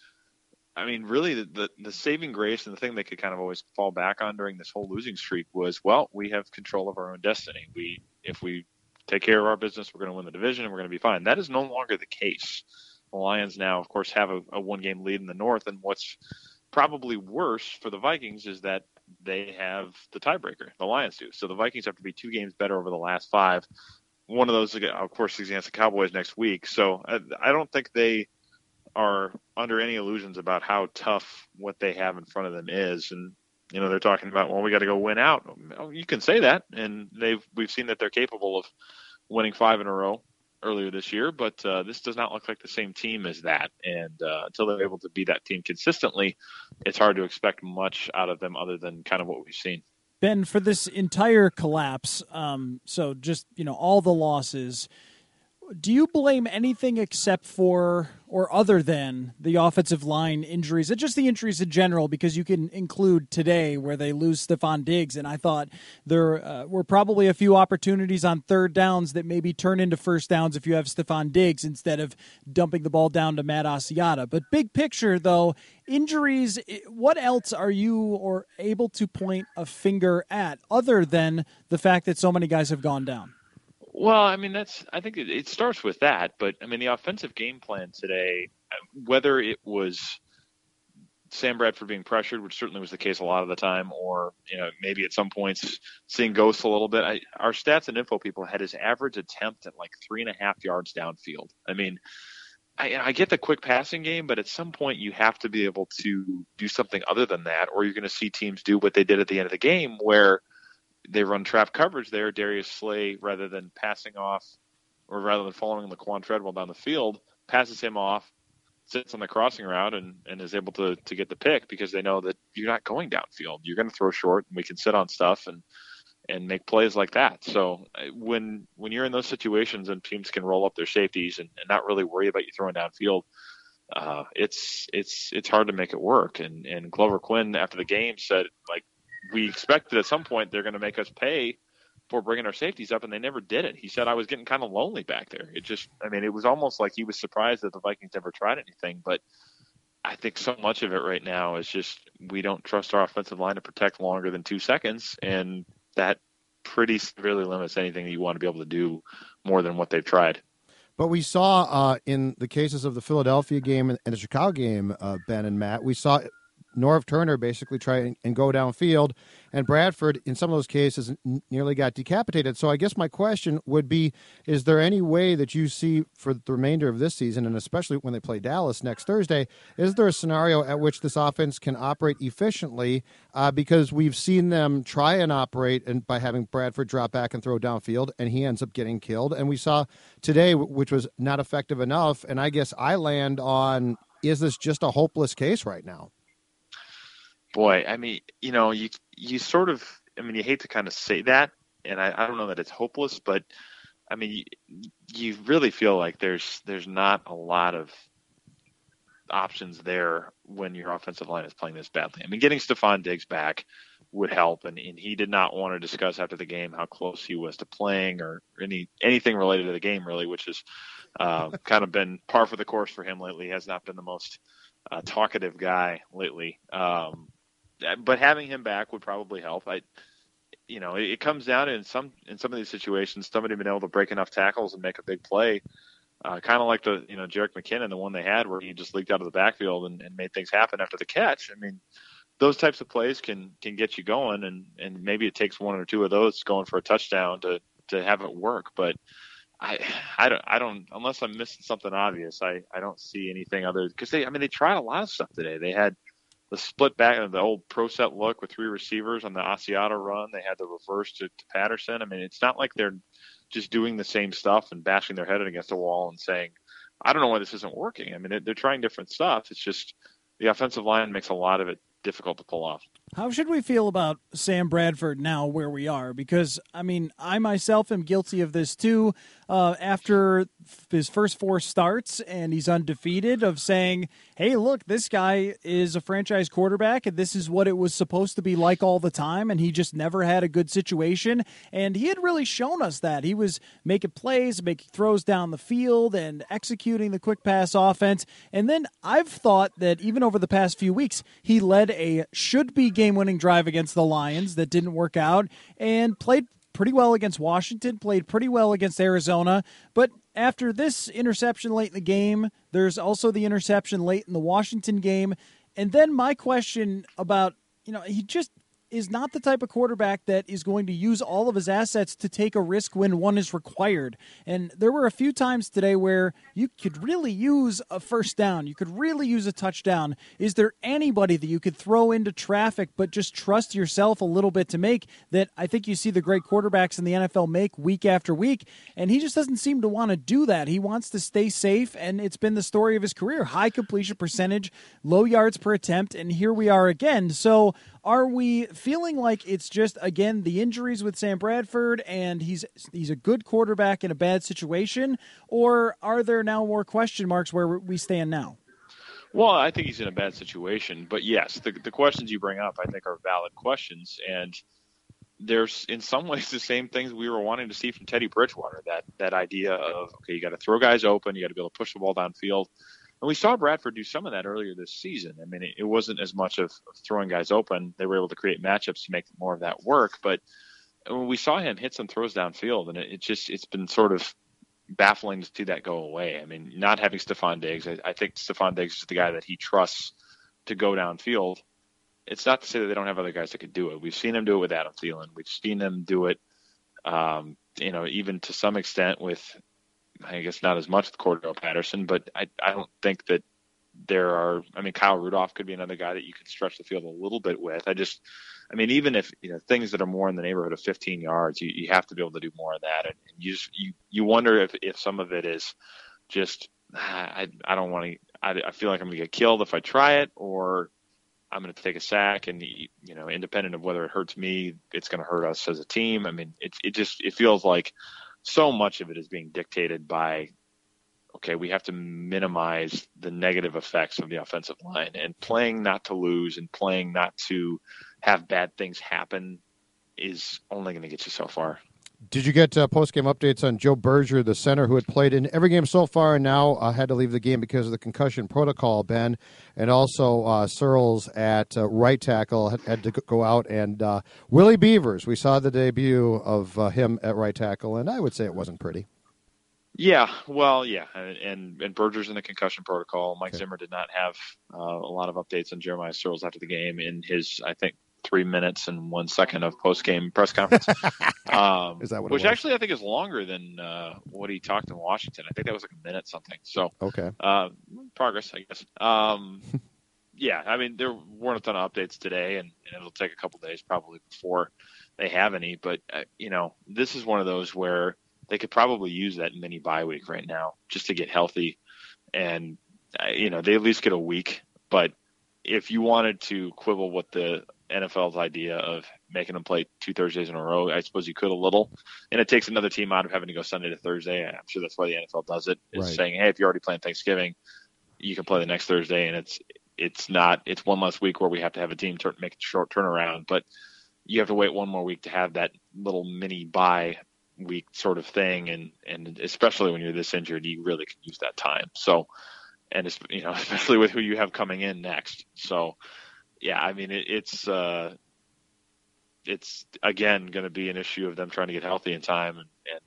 I mean, really, the, the the saving grace and the thing they could kind of always fall back on during this whole losing streak was, well, we have control of our own destiny. We, if we take care of our business, we're going to win the division and we're going to be fine. That is no longer the case. The Lions now, of course, have a, a one game lead in the North, and what's probably worse for the Vikings is that they have the tiebreaker. The Lions do. So the Vikings have to be two games better over the last five. One of those, of course, is against the Cowboys next week. So I, I don't think they are under any illusions about how tough what they have in front of them is. And you know, they're talking about, well, we got to go win out. You can say that, and they've we've seen that they're capable of winning five in a row earlier this year, but uh, this does not look like the same team as that. And uh, until they're able to be that team consistently, it's hard to expect much out of them other than kind of what we've seen. Ben, for this entire collapse, um, so just you know all the losses, do you blame anything except for or other than the offensive line injuries and just the injuries in general? Because you can include today where they lose Stefon Diggs, and I thought there uh, were probably a few opportunities on third downs that maybe turn into first downs if you have Stefon Diggs instead of dumping the ball down to Matt Asiata. But big picture, though, injuries. What else are you or able to point a finger at other than the fact that so many guys have gone down? Well, I mean, that's I think it, it starts with that, but I mean, the offensive game plan today, whether it was Sam Bradford being pressured, which certainly was the case a lot of the time, or you know maybe at some points seeing ghosts a little bit. I, our stats and info people had his average attempt at like three and a half yards downfield. I mean, I, I get the quick passing game, but at some point you have to be able to do something other than that, or you're going to see teams do what they did at the end of the game, where they run trap coverage there. Darius Slay, rather than passing off, or rather than following Laquan Treadwell down the field, passes him off, sits on the crossing route, and, and is able to to get the pick because they know that you're not going downfield. You're going to throw short, and we can sit on stuff and and make plays like that. So uh, when when you're in those situations and teams can roll up their safeties and, and not really worry about you throwing downfield, uh, it's it's it's hard to make it work. And and Glover Quinn after the game said like we expected at some point they're going to make us pay for bringing our safeties up, and they never did it. He said I was getting kind of lonely back there. It just I mean it was almost like he was surprised that the Vikings never tried anything, but. I think so much of it right now is just we don't trust our offensive line to protect longer than two seconds, and that pretty severely limits anything that you want to be able to do more than what they've tried. But we saw uh, in the cases of the Philadelphia game and the Chicago game, uh, Ben and Matt, we saw Norv Turner basically try and go downfield, and Bradford in some of those cases nearly got decapitated. So I guess my question would be: Is there any way that you see for the remainder of this season, and especially when they play Dallas next Thursday, is there a scenario at which this offense can operate efficiently? Uh, because we've seen them try and operate and by having Bradford drop back and throw downfield, and he ends up getting killed. And we saw today, which was not effective enough. And I guess I land on: Is this just a hopeless case right now? Boy, I mean, you know, you you sort of, I mean, you hate to kind of say that, and I, I don't know that it's hopeless, but I mean, you, you really feel like there's there's not a lot of options there when your offensive line is playing this badly. I mean, getting Stefon Diggs back would help, and, and he did not want to discuss after the game how close he was to playing or any anything related to the game really, which has uh, kind of been par for the course for him lately. He has not been the most uh, talkative guy lately. Um, but having him back would probably help. I, you know, it, it comes down in some in some of these situations, somebody being able to break enough tackles and make a big play, uh, kind of like the you know Jerick McKinnon, the one they had where he just leaked out of the backfield and, and made things happen after the catch. I mean, those types of plays can can get you going, and and maybe it takes one or two of those going for a touchdown to to have it work, but. I, I don't, I don't, unless I'm missing something obvious, I, I don't see anything other because they, I mean, they tried a lot of stuff today. They had, the split back, the old pro set look with three receivers on the Asiata run. They had the reverse to, to Patterson. I mean, it's not like they're just doing the same stuff and bashing their head against the wall and saying, I don't know why this isn't working. I mean, they're trying different stuff. It's just the offensive line makes a lot of it difficult to pull off. How should we feel about Sam Bradford now where we are? Because, I mean, I myself am guilty of this too. Uh, after his first four starts and he's undefeated, of saying, hey, look, this guy is a franchise quarterback and this is what it was supposed to be like all the time. And he just never had a good situation. And he had really shown us that. He was making plays, making throws down the field, and executing the quick pass offense. And then I've thought that even over the past few weeks, he led a should be game winning drive against the Lions that didn't work out and played pretty well against Washington, played pretty well against Arizona. But after this interception late in the game, there's also the interception late in the Washington game. And then my question about, you know, he just is not the type of quarterback that is going to use all of his assets to take a risk when one is required. And there were a few times today where you could really use a first down, you could really use a touchdown. Is there anybody that you could throw into traffic but just trust yourself a little bit to make that I think you see the great quarterbacks in the NFL make week after week? And he just doesn't seem to want to do that. He wants to stay safe, and it's been the story of his career high completion percentage, low yards per attempt, and here we are again. So, are we feeling like it's just again the injuries with Sam Bradford and he's he's a good quarterback in a bad situation, or are there now more question marks where we stand now? Well, I think he's in a bad situation, but yes, the the questions you bring up I think are valid questions, and there's in some ways the same things we were wanting to see from Teddy Bridgewater. That that idea of okay, you got to throw guys open, you got to be able to push the ball downfield. And we saw Bradford do some of that earlier this season. I mean, it, it wasn't as much of, throwing guys open. They were able to create matchups to make more of that work. But when we saw him hit some throws downfield, and it, it just it's been sort of baffling to see that go away. I mean, not having Stefon Diggs, I, I think Stefon Diggs is the guy that he trusts to go downfield. It's not to say that they don't have other guys that could do it. We've seen him do it with Adam Thielen. We've seen them do it, um, you know, even to some extent with I guess not as much with Cordarrelle Patterson, but I, I don't think that there are. I mean, Kyle Rudolph could be another guy that you could stretch the field a little bit with. I just, I mean, even if you know things that are more in the neighborhood of 15 yards, you, you have to be able to do more of that, and, and you just you you wonder if if some of it is just ah, I I don't want to. I, I feel like I'm going to get killed if I try it, or I'm going to take a sack, and you know, independent of whether it hurts me, it's going to hurt us as a team. I mean, it it just it feels like so much of it is being dictated by okay, we have to minimize the negative effects of the offensive line and playing not to lose and playing not to have bad things happen is only going to get you so far. Did you get uh, post game updates on Joe Berger, the center who had played in every game so far and now uh, had to leave the game because of the concussion protocol, Ben? And also uh, Sirles at uh, right tackle had, had, to go out. And uh, Willie Beavers, we saw the debut of uh, him at right tackle, and I would say it wasn't pretty. Yeah, well, yeah, and and Berger's in the concussion protocol. Mike okay. Zimmer did not have uh, a lot of updates on Jeremiah Sirles after the game in his, I think, three minutes and one second of post game press conference. um, is that what which actually I think is longer than uh, what he talked in Washington. I think that was like a minute something. So okay, uh, progress, I guess. Um, yeah, I mean there weren't a ton of updates today, and, and it'll take a couple days probably before they have any. But uh, you know, this is one of those where they could probably use that mini bye week right now just to get healthy, and uh, you know they at least get a week. But if you wanted to quibble with the NFL's idea of making them play two Thursdays in a row, I suppose you could a little, and it takes another team out of having to go Sunday to Thursday. I'm sure that's why the NFL does it. Is right. saying, hey, if you're already playing Thanksgiving, you can play the next Thursday, and it's it's not it's one less week where we have to have a team turn, make a short turnaround, but you have to wait one more week to have that little mini bye week sort of thing, and and especially when you're this injured, you really can use that time. So, and it's, you know especially with who you have coming in next. So, yeah, I mean it, it's uh, it's again going to be an issue of them trying to get healthy in time, and, and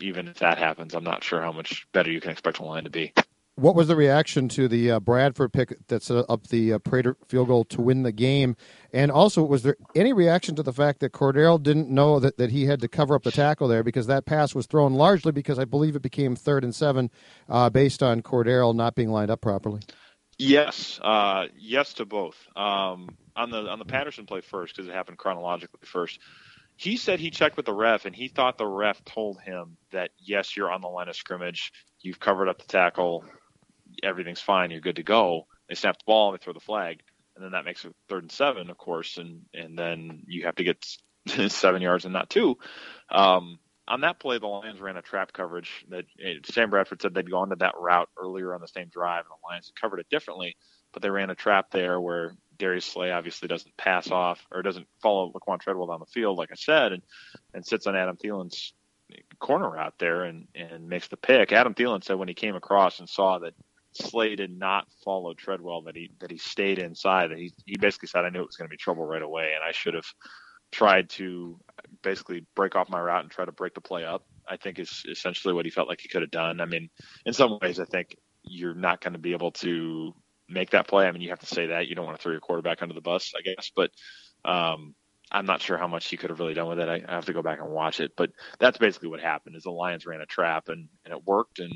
even if that happens, I'm not sure how much better you can expect the line to be. What was the reaction to the uh, Bradford pick that set up the uh, Prater field goal to win the game? And also, was there any reaction to the fact that Cordarrelle didn't know that, that he had to cover up the tackle there because that pass was thrown largely because I believe it became third and seven uh, based on Cordarrelle not being lined up properly? Yes, uh, yes to both. Um, on the on the Patterson play first because it happened chronologically first. He said he checked with the ref and he thought the ref told him that yes, you're on the line of scrimmage, you've covered up the tackle, everything's fine, you're good to go. They snap the ball, and they throw the flag, and then that makes it third and seven, of course, and and then you have to get seven yards and not two. Um, on that play, the Lions ran a trap coverage that eh, Sam Bradford said they'd gone to that route earlier on the same drive, and the Lions covered it differently, but they ran a trap there where Darius Slay obviously doesn't pass off or doesn't follow Laquan Treadwell down the field, like I said, and, and sits on Adam Thielen's corner out there and, and makes the pick. Adam Thielen said when he came across and saw that Slay did not follow Treadwell, that he that he stayed inside. That he he basically said, "I knew it was going to be trouble right away, and I should have tried to basically break off my route and try to break the play up." I think is essentially what he felt like he could have done. I mean, in some ways, I think you're not going to be able to make that play. I mean, you have to say that you don't want to throw your quarterback under the bus, I guess, but um, I'm not sure how much he could have really done with it. I, I have to go back and watch it, but that's basically what happened. Is the Lions ran a trap and, and it worked, and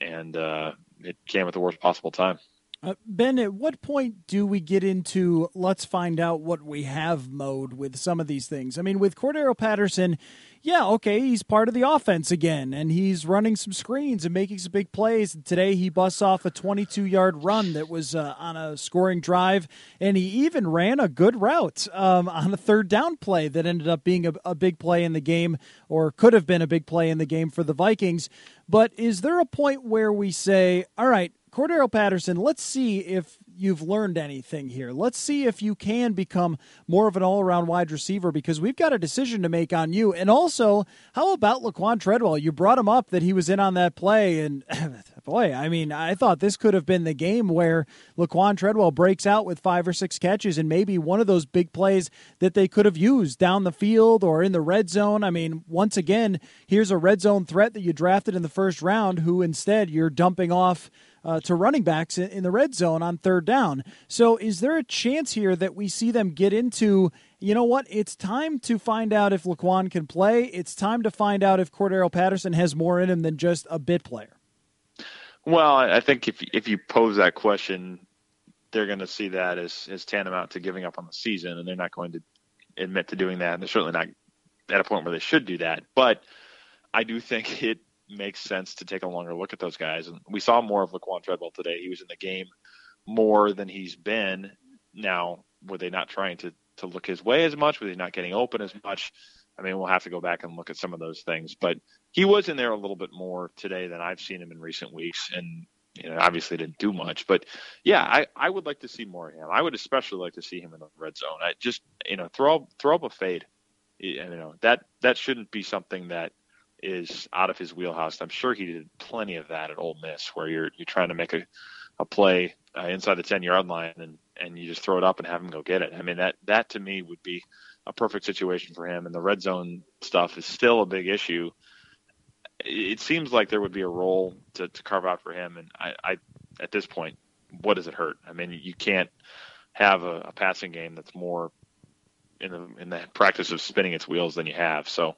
and uh, it came at the worst possible time. Uh, ben, at what point do we get into let's find out what we have mode with some of these things? I mean, with Cordarrelle Patterson, yeah, okay, he's part of the offense again, and he's running some screens and making some big plays. Today, he busts off a 22 yard run that was uh, on a scoring drive, and he even ran a good route um, on a third down play that ended up being a, a big play in the game, or could have been a big play in the game for the Vikings. But is there a point where we say, all right, Cordarrelle Patterson, let's see if you've learned anything here. Let's see if you can become more of an all around wide receiver because we've got a decision to make on you. And also, how about Laquan Treadwell? You brought him up that he was in on that play. And boy, I mean, I thought this could have been the game where Laquan Treadwell breaks out with five or six catches and maybe one of those big plays that they could have used down the field or in the red zone. I mean, once again, here's a red zone threat that you drafted in the first round who instead you're dumping off uh, to running backs in, the red zone on third down. So, is there a chance here that we see them get into? You know what? It's time to find out if Laquan can play. It's time to find out if Cordarrelle Patterson has more in him than just a bit player. Well, I think if if you pose that question, they're going to see that as as tantamount to giving up on the season, and they're not going to admit to doing that. And they're certainly not at a point where they should do that. But I do think it makes sense to take a longer look at those guys. And we saw more of Laquan Treadwell today. He was in the game more than he's been. Now, were they not trying to to look his way as much? Were they not getting open as much? I mean, we'll have to go back and look at some of those things. But he was in there a little bit more today than I've seen him in recent weeks, and you know, obviously didn't do much. But yeah, I I would like to see more of him. I would especially like to see him in the red zone. I just you know throw throw up a fade. You know that that shouldn't be something that is out of his wheelhouse. I'm sure he did plenty of that at Ole Miss, where you're you're trying to make a a play uh, inside the 10 yard line and and you just throw it up and have him go get it. I mean that that to me would be a perfect situation for him. And the red zone stuff is still a big issue. it seems like there would be a role to, to carve out for him. And I, I, at this point, what does it hurt? I mean, you can't have a, a passing game that's more in the in the practice of spinning its wheels than you have. So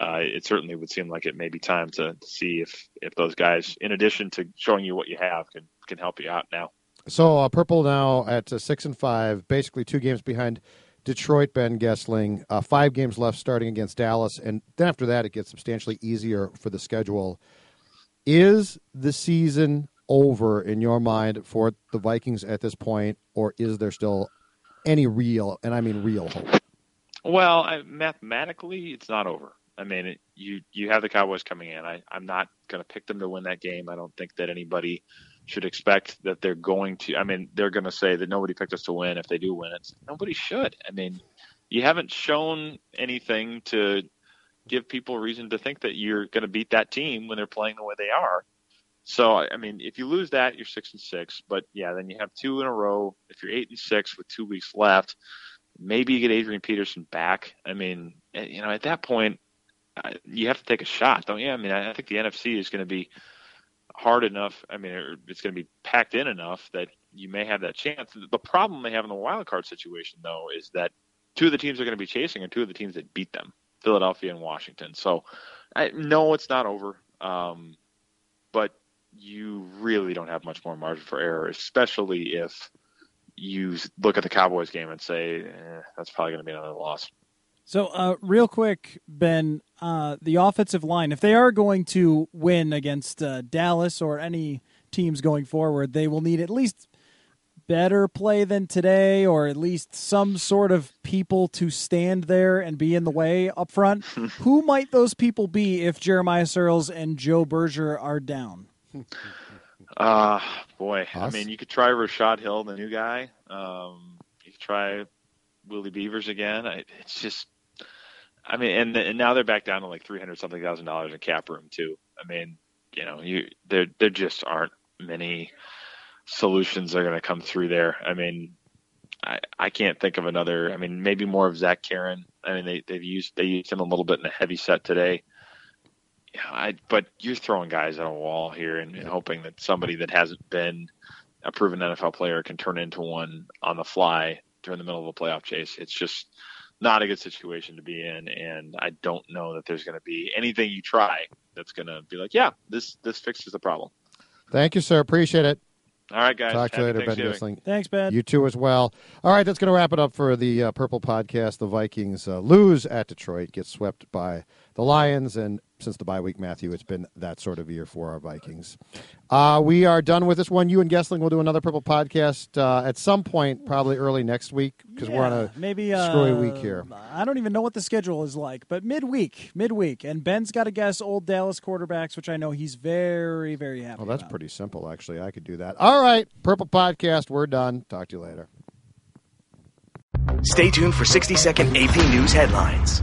uh, it certainly would seem like it may be time to see if if those guys, in addition to showing you what you have, can can help you out now. So uh, purple now at uh, six and five, basically two games behind Detroit. Ben Goessling, uh, five games left, starting against Dallas, and then after that, it gets substantially easier for the schedule. Is the season over in your mind for the Vikings at this point, or is there still any real, and I mean real hope? Well, I, mathematically, it's not over. I mean, you you have the Cowboys coming in. I, I'm not going to pick them to win that game. I don't think that anybody should expect that they're going to. I mean, they're going to say that nobody picked us to win if they do win it. Nobody should. I mean, you haven't shown anything to give people reason to think that you're going to beat that team when they're playing the way they are. So, I mean, if you lose that, you're six and six. But yeah, then you have two in a row. If you're eight and six with two weeks left, maybe you get Adrian Peterson back. I mean, eh, you know, at that point, you have to take a shot, don't you? I mean, I think the NFC is going to be hard enough. I mean, it's going to be packed in enough that you may have that chance. The problem they have in the wild card situation, though, is that two of the teams are going to be chasing are two of the teams that beat them, Philadelphia and Washington. So, I, no, it's not over. Um, but you really don't have much more margin for error, especially if you look at the Cowboys game and say eh, that's probably going to be another loss. So, uh, real quick, Ben, uh, the offensive line, if they are going to win against uh, Dallas or any teams going forward, they will need at least better play than today, or at least some sort of people to stand there and be in the way up front. Who might those people be if Jeremiah Sirles and Joe Berger are down? Uh, boy, Us? I mean, you could try Rashod Hill, the new guy. Um, you could try Willie Beavers again. I, it's just I mean, and, and now they're back down to like three hundred something thousand dollars in cap room too. I mean, you know, you there there just aren't many solutions that are going to come through there. I mean, I I can't think of another. I mean, maybe more of Zac Kerin. I mean, they they've used they used him a little bit in a heavy set today. Yeah, I but you're throwing guys at a wall here and, and hoping that somebody that hasn't been a proven NFL player can turn into one on the fly during the middle of a playoff chase. It's just not a good situation to be in, and I don't know that there's going to be anything you try that's going to be like, yeah, this this fixes the problem. Thank you, sir. Appreciate it. All right, guys. Talk to you later, Ben Goessling. Thanks, Ben. You too as well. All right, that's going to wrap it up for the uh, Purple Podcast. The Vikings uh, lose at Detroit, get swept by the Lions, and since the bye week, Matthew, it's been that sort of year for our Vikings. Uh, we are done with this one. You and Goessling will do another Purple podcast uh, at some point, probably early next week, because yeah, we're on a maybe screwy uh, week here. I don't even know what the schedule is like, but midweek, midweek, and Ben's got to guess old Dallas quarterbacks, which I know he's very, very happy. Well, that's about. pretty simple, actually. I could do that. All right, Purple podcast. We're done. Talk to you later. Stay tuned for 60 second AP News headlines.